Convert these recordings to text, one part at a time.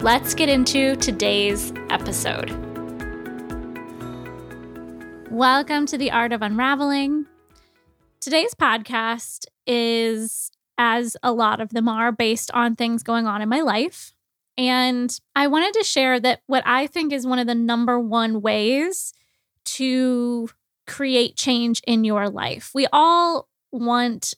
Let's get into today's episode. Welcome to the Art of Unraveling. Today's podcast is, as a lot of them are, based on things going on in my life. And I wanted to share that what I think is one of the number one ways to create change in your life. We all want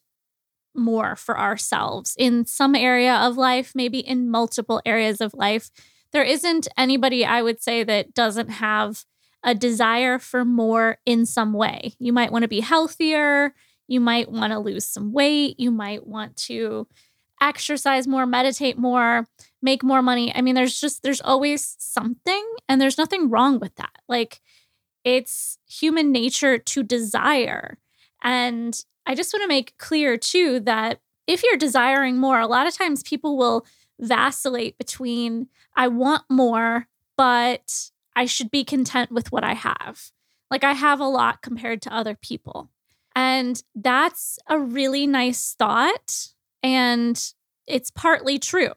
more for ourselves in some area of life, maybe in multiple areas of life. There isn't anybody, I would say, that doesn't have a desire for more in some way. You might want to be healthier. You might want to lose some weight. You might want to exercise more, meditate more, make more money. I mean, there's just, there's always something, and there's nothing wrong with that. Like, it's human nature to desire. And I just want to make clear too that if you're desiring more, a lot of times people will vacillate between I want more, but I should be content with what I have. Like I have a lot compared to other people. And that's a really nice thought. And it's partly true.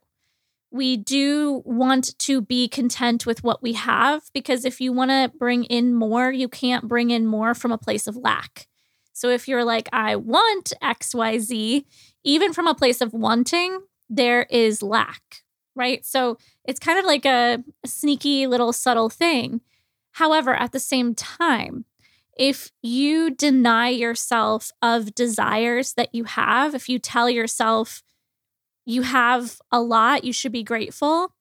We do want to be content with what we have because if you want to bring in more, you can't bring in more from a place of lack. So if you're like, I want XYZ, even from a place of wanting, there is lack, right? So it's kind of like a, sneaky little subtle thing. However, at the same time, if you deny yourself of desires that you have, if you tell yourself you have a lot, you should be grateful,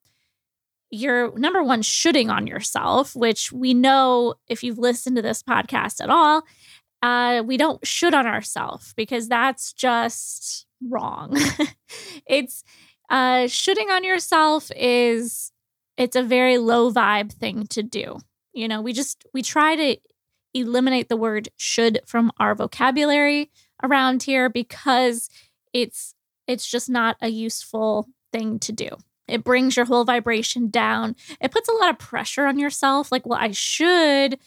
you're number one, shooting on yourself, which we know if you've listened to this podcast at all, uh, we don't should on ourselves because that's just wrong. it's uh, shooting on yourself is it's a very low vibe thing to do. You know, we just we try to eliminate the word should from our vocabulary around here because it's it's just not a useful thing to do. It brings your whole vibration down. It puts a lot of pressure on yourself like, well, I should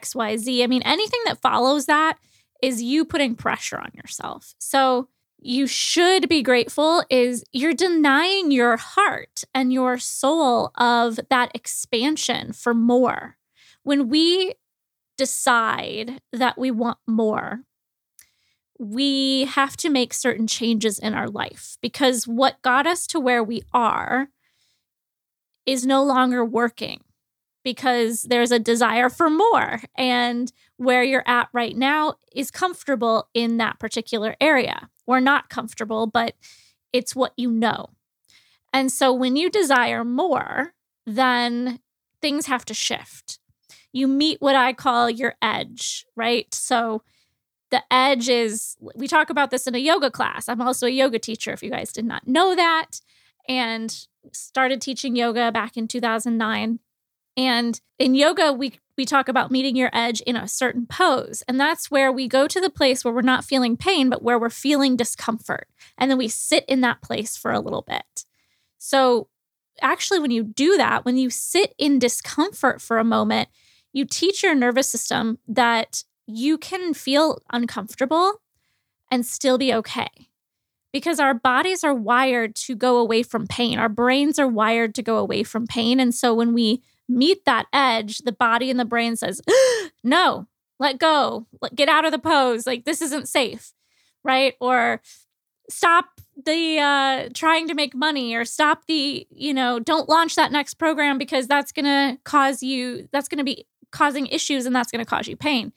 XYZ. I mean, anything that follows that is you putting pressure on yourself. So you should be grateful is you're denying your heart and your soul of that expansion for more. When we decide that we want more, we have to make certain changes in our life because what got us to where we are is no longer working because there's a desire for more. And where you're at right now is comfortable in that particular area, or not comfortable, but it's what you know. And so when you desire more, then things have to shift. You meet what I call your edge, right? So the edge is, we talk about this in a yoga class. I'm also a yoga teacher, if you guys did not know that, and started teaching yoga back in 2009. And in yoga, we we talk about meeting your edge in a certain pose. And that's where we go to the place where we're not feeling pain, but where we're feeling discomfort. And then we sit in that place for a little bit. So, actually, when you do that, when you sit in discomfort for a moment, you teach your nervous system that you can feel uncomfortable and still be okay. Because our bodies are wired to go away from pain. Our brains are wired to go away from pain. And so when we meet that edge, the body and the brain says, no, let go, get out of the pose. Like, this isn't safe, right? Or stop the uh, trying to make money or stop the, you know, don't launch that next program because that's going to cause you, that's going to be causing issues and that's going to cause you pain.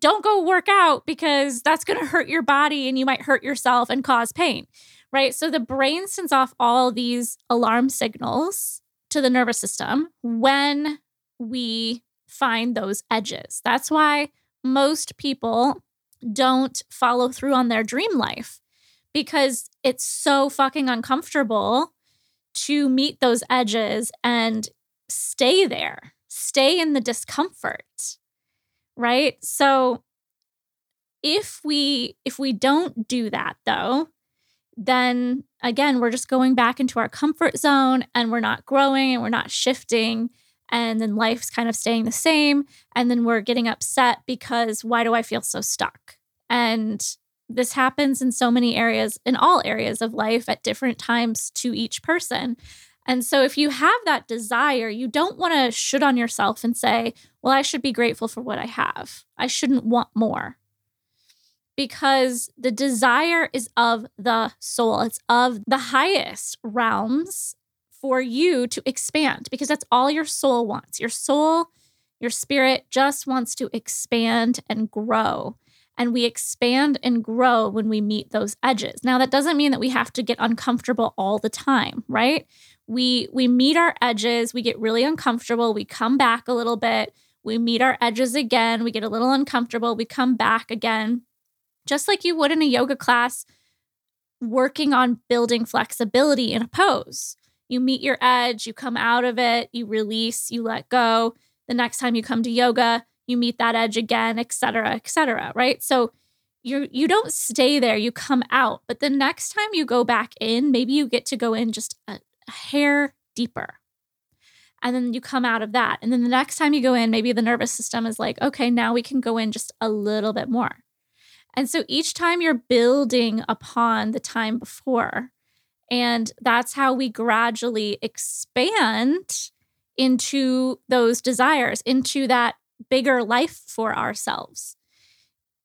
Don't go work out because that's going to hurt your body and you might hurt yourself and cause pain, right? So the brain sends off all these alarm signals to the nervous system when we find those edges. That's why most people don't follow through on their dream life because it's so fucking uncomfortable to meet those edges and stay there, stay in the discomfort, right? So if we if we don't do that though, then again, we're just going back into our comfort zone and we're not growing and we're not shifting. And then life's kind of staying the same. And then we're getting upset because why do I feel so stuck? And this happens in so many areas, in all areas of life at different times to each person. And so, if you have that desire, you don't want to shoot on yourself and say, Well, I should be grateful for what I have. I shouldn't want more because the desire is of the soul, it's of the highest realms for you to expand because that's all your soul wants. Your soul, your spirit just wants to expand and grow. And we expand and grow when we meet those edges. Now that doesn't mean that we have to get uncomfortable all the time, right? We we meet our edges, we get really uncomfortable, we come back a little bit, we meet our edges again, we get a little uncomfortable, we come back again just like you would in a yoga class, working on building flexibility in a pose. You meet your edge, you come out of it, you release, you let go. The next time you come to yoga, you meet that edge again, et cetera, et cetera, right? So you you don't stay there, you come out. But the next time you go back in, maybe you get to go in just a, a hair deeper. And then you come out of that. And then the next time you go in, maybe the nervous system is like, okay, now we can go in just a little bit more. And so each time you're building upon the time before. And that's how we gradually expand into those desires, into that bigger life for ourselves.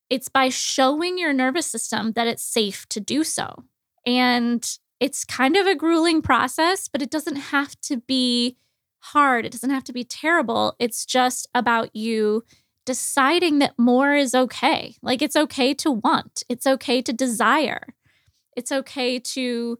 It's by showing your nervous system that it's safe to do so. And it's kind of a grueling process, but it doesn't have to be hard. It doesn't have to be terrible. It's just about you deciding that more is okay. Like it's okay to want, it's okay to desire, it's okay to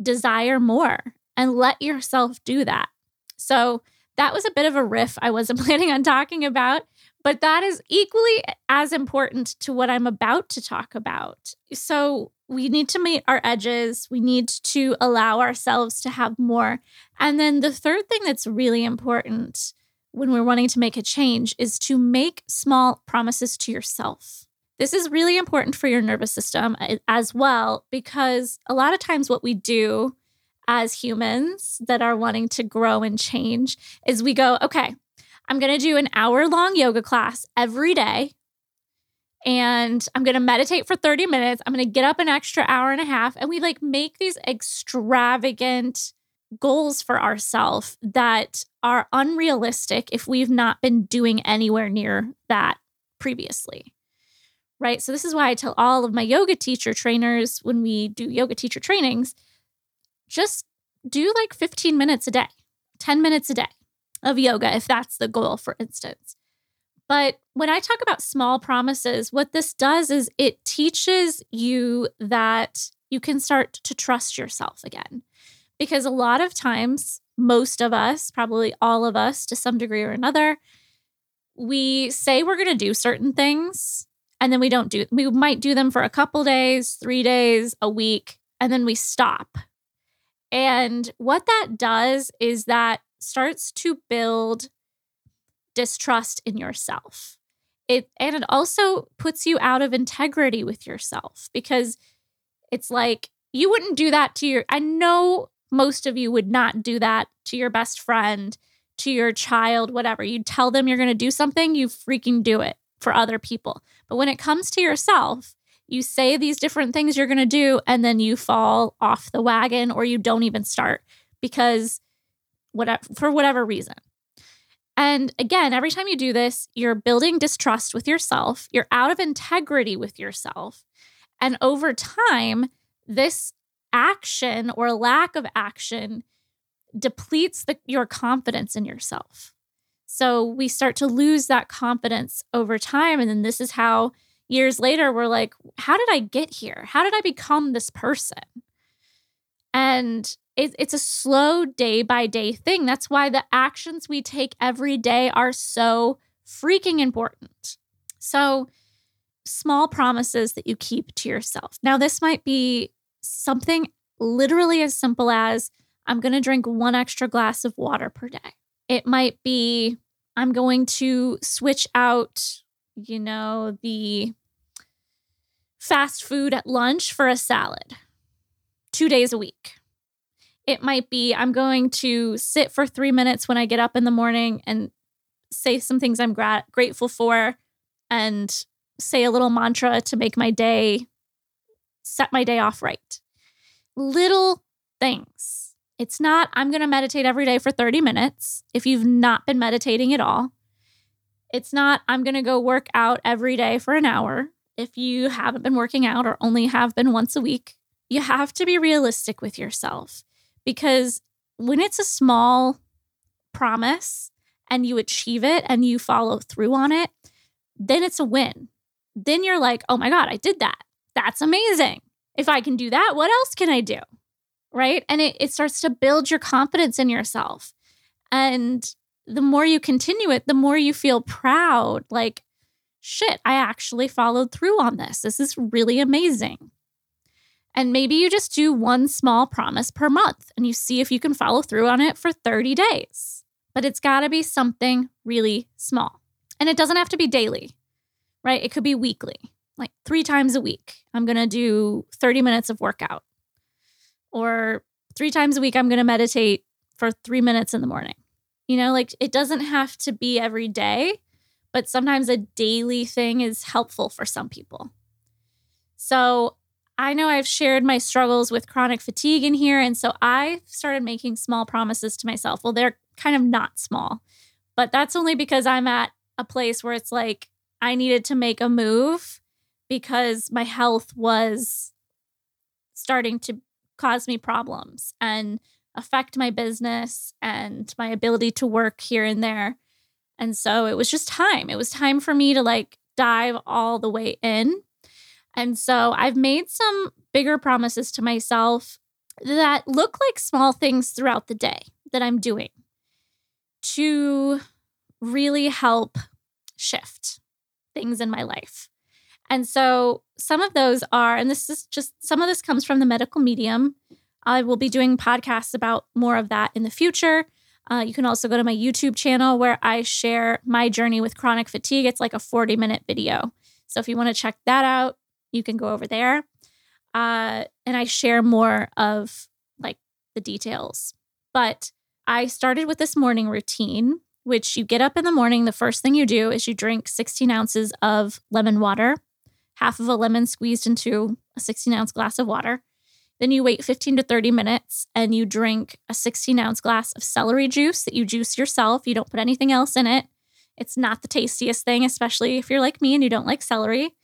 desire more and let yourself do that. So, that was a bit of a riff I wasn't planning on talking about, but that is equally as important to what I'm about to talk about. So, we need to meet our edges. We need to allow ourselves to have more. And then the third thing that's really important when we're wanting to make a change is to make small promises to yourself. This is really important for your nervous system uh, as well, because a lot of times what we do as humans that are wanting to grow and change is we go, okay, I'm going to do an hour long yoga class every day. And I'm going to meditate for 30 minutes. I'm going to get up an extra hour and a half. And we like make these extravagant goals for ourselves that are unrealistic if we've not been doing anywhere near that previously. Right. So, this is why I tell all of my yoga teacher trainers when we do yoga teacher trainings just do like 15 minutes a day, 10 minutes a day of yoga, if that's the goal, for instance. But when I talk about small promises, what this does is it teaches you that you can start to trust yourself again. Because a lot of times, most of us, probably all of us to some degree or another, we say we're going to do certain things and then we don't do we might do them for a couple days, 3 days, a week, and then we stop. And what that does is that starts to build distrust in yourself. It and it also puts you out of integrity with yourself because it's like you wouldn't do that to your I know most of you would not do that to your best friend, to your child, whatever. You tell them you're going to do something, you freaking do it for other people. But when it comes to yourself, you say these different things you're going to do and then you fall off the wagon or you don't even start because whatever for whatever reason. And again, every time you do this, you're building distrust with yourself, you're out of integrity with yourself. And over time, this action or lack of action depletes the, your confidence in yourself. So we start to lose that confidence over time. And then this is how years later we're like, how did I get here? How did I become this person? And it, it's a slow day by day thing. That's why the actions we take every day are so freaking important. So, small promises that you keep to yourself. Now, this might be something literally as simple as I'm going to drink one extra glass of water per day. It might be I'm going to switch out, you know, the fast food at lunch for a salad two days a week. It might be I'm going to sit for three minutes when I get up in the morning and say some things I'm gra- grateful for and say a little mantra to make my day, set my day off right. Little things. It's not, I'm going to meditate every day for 30 minutes if you've not been meditating at all. It's not, I'm going to go work out every day for an hour if you haven't been working out or only have been once a week. You have to be realistic with yourself because when it's a small promise and you achieve it and you follow through on it, then it's a win. Then you're like, oh my God, I did that. That's amazing. If I can do that, what else can I do? Right. And it, it starts to build your confidence in yourself. And the more you continue it, the more you feel proud. Like, shit, I actually followed through on this. This is really amazing. And maybe you just do one small promise per month and you see if you can follow through on it for 30 days. But it's got to be something really small. And it doesn't have to be daily, right? It could be weekly, like three times a week. I'm going to do 30 minutes of workout. Or three times a week, I'm going to meditate for three minutes in the morning. You know, like it doesn't have to be every day, but sometimes a daily thing is helpful for some people. So I know I've shared my struggles with chronic fatigue in here. And so I started making small promises to myself. Well, they're kind of not small, but that's only because I'm at a place where it's like I needed to make a move because my health was starting to cause me problems and affect my business and my ability to work here and there. And so it was just time. It was time for me to like dive all the way in and so I've made some bigger promises to myself that look like small things throughout the day that I'm doing to really help shift things in my life. And so some of those are, and this is just some of this comes from the medical medium. I will be doing podcasts about more of that in the future. Uh, you can also go to my YouTube channel where I share my journey with chronic fatigue. It's like a 40 minute video. So if you want to check that out, you can go over there. Uh, and I share more of like the details. But I started with this morning routine, which you get up in the morning. The first thing you do is you drink 16 ounces of lemon water, half of a lemon squeezed into a 16 ounce glass of water. Then you wait 15 to 30 minutes and you drink a 16 ounce glass of celery juice that you juice yourself. You don't put anything else in it. It's not the tastiest thing, especially if you're like me and you don't like celery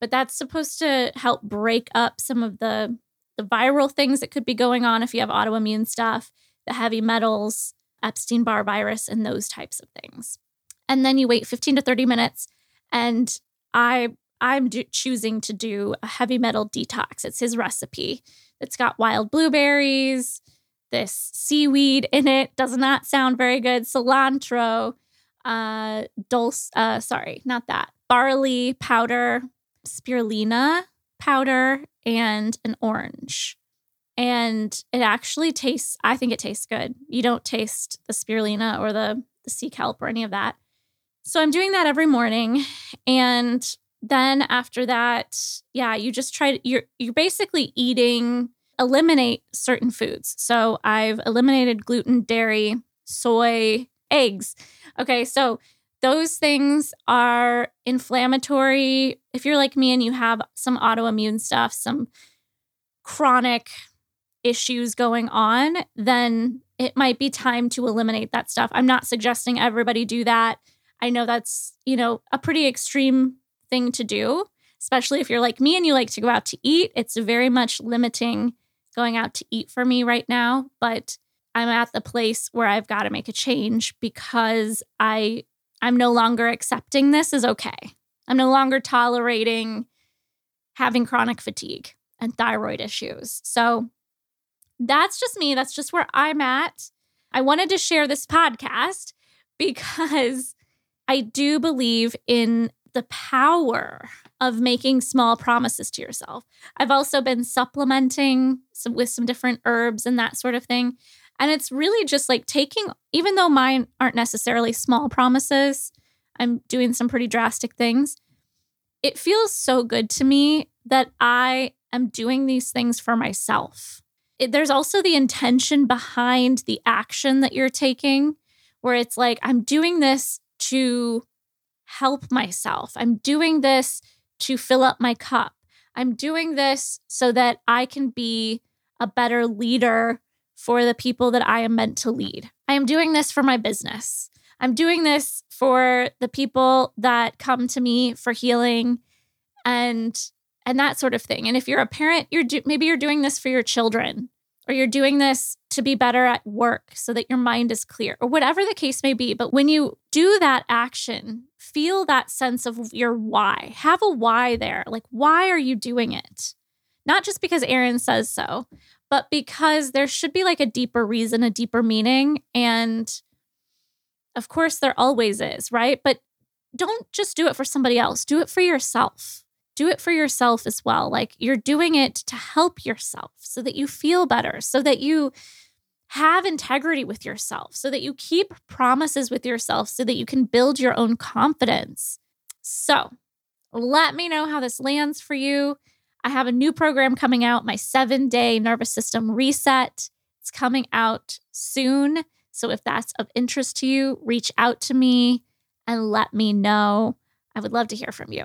but that's supposed to help break up some of the the viral things that could be going on if you have autoimmune stuff, the heavy metals, Epstein Barr virus, and those types of things. And then you wait 15 to 30 minutes, and I I'm do- choosing to do a heavy metal detox. It's his recipe. It's got wild blueberries, this seaweed in it. Does not sound very good. Cilantro, uh, dulse. Uh, sorry, not that. Barley powder, spirulina powder and an orange. And it actually tastes, I think it tastes good. You don't taste the spirulina or the, the sea kelp or any of that. So I'm doing that every morning. And then after that, yeah, you just try to, you're you're basically eating, eliminate certain foods. So I've eliminated gluten, dairy, soy, eggs. Okay, so those things are inflammatory. If you're like me and you have some autoimmune stuff, some chronic issues going on, then it might be time to eliminate that stuff. I'm not suggesting everybody do that. I know that's, you know, a pretty extreme thing to do, especially if you're like me and you like to go out to eat. It's very much limiting going out to eat for me right now, but I'm at the place where I've got to make a change because I I'm no longer accepting this is okay. I'm no longer tolerating having chronic fatigue and thyroid issues. So that's just me. That's just where I'm at. I wanted to share this podcast because I do believe in the power of making small promises to yourself. I've also been supplementing some, with some different herbs and that sort of thing. And it's really just like taking, even though mine aren't necessarily small promises, I'm doing some pretty drastic things. It feels so good to me that I am doing these things for myself. It, there's also the intention behind the action that you're taking, where it's like, I'm doing this to help myself. I'm doing this to fill up my cup. I'm doing this so that I can be a better leader for the people that I am meant to lead. I am doing this for my business. I'm doing this for the people that come to me for healing and and that sort of thing. And if you're a parent, you're do- maybe you're doing this for your children or you're doing this to be better at work so that your mind is clear or whatever the case may be. But when you do that action, feel that sense of your why. Have a why there. Like, why are you doing it? Not just because Erin says so, but because there should be like a deeper reason, a deeper meaning. And of course, there always is, right? But don't just do it for somebody else, do it for yourself. Do it for yourself as well. Like you're doing it to help yourself so that you feel better, so that you have integrity with yourself, so that you keep promises with yourself, so that you can build your own confidence. So let me know how this lands for you. I have a new program coming out, my seven day nervous system reset. It's coming out soon. So if that's of interest to you, reach out to me and let me know. I would love to hear from you.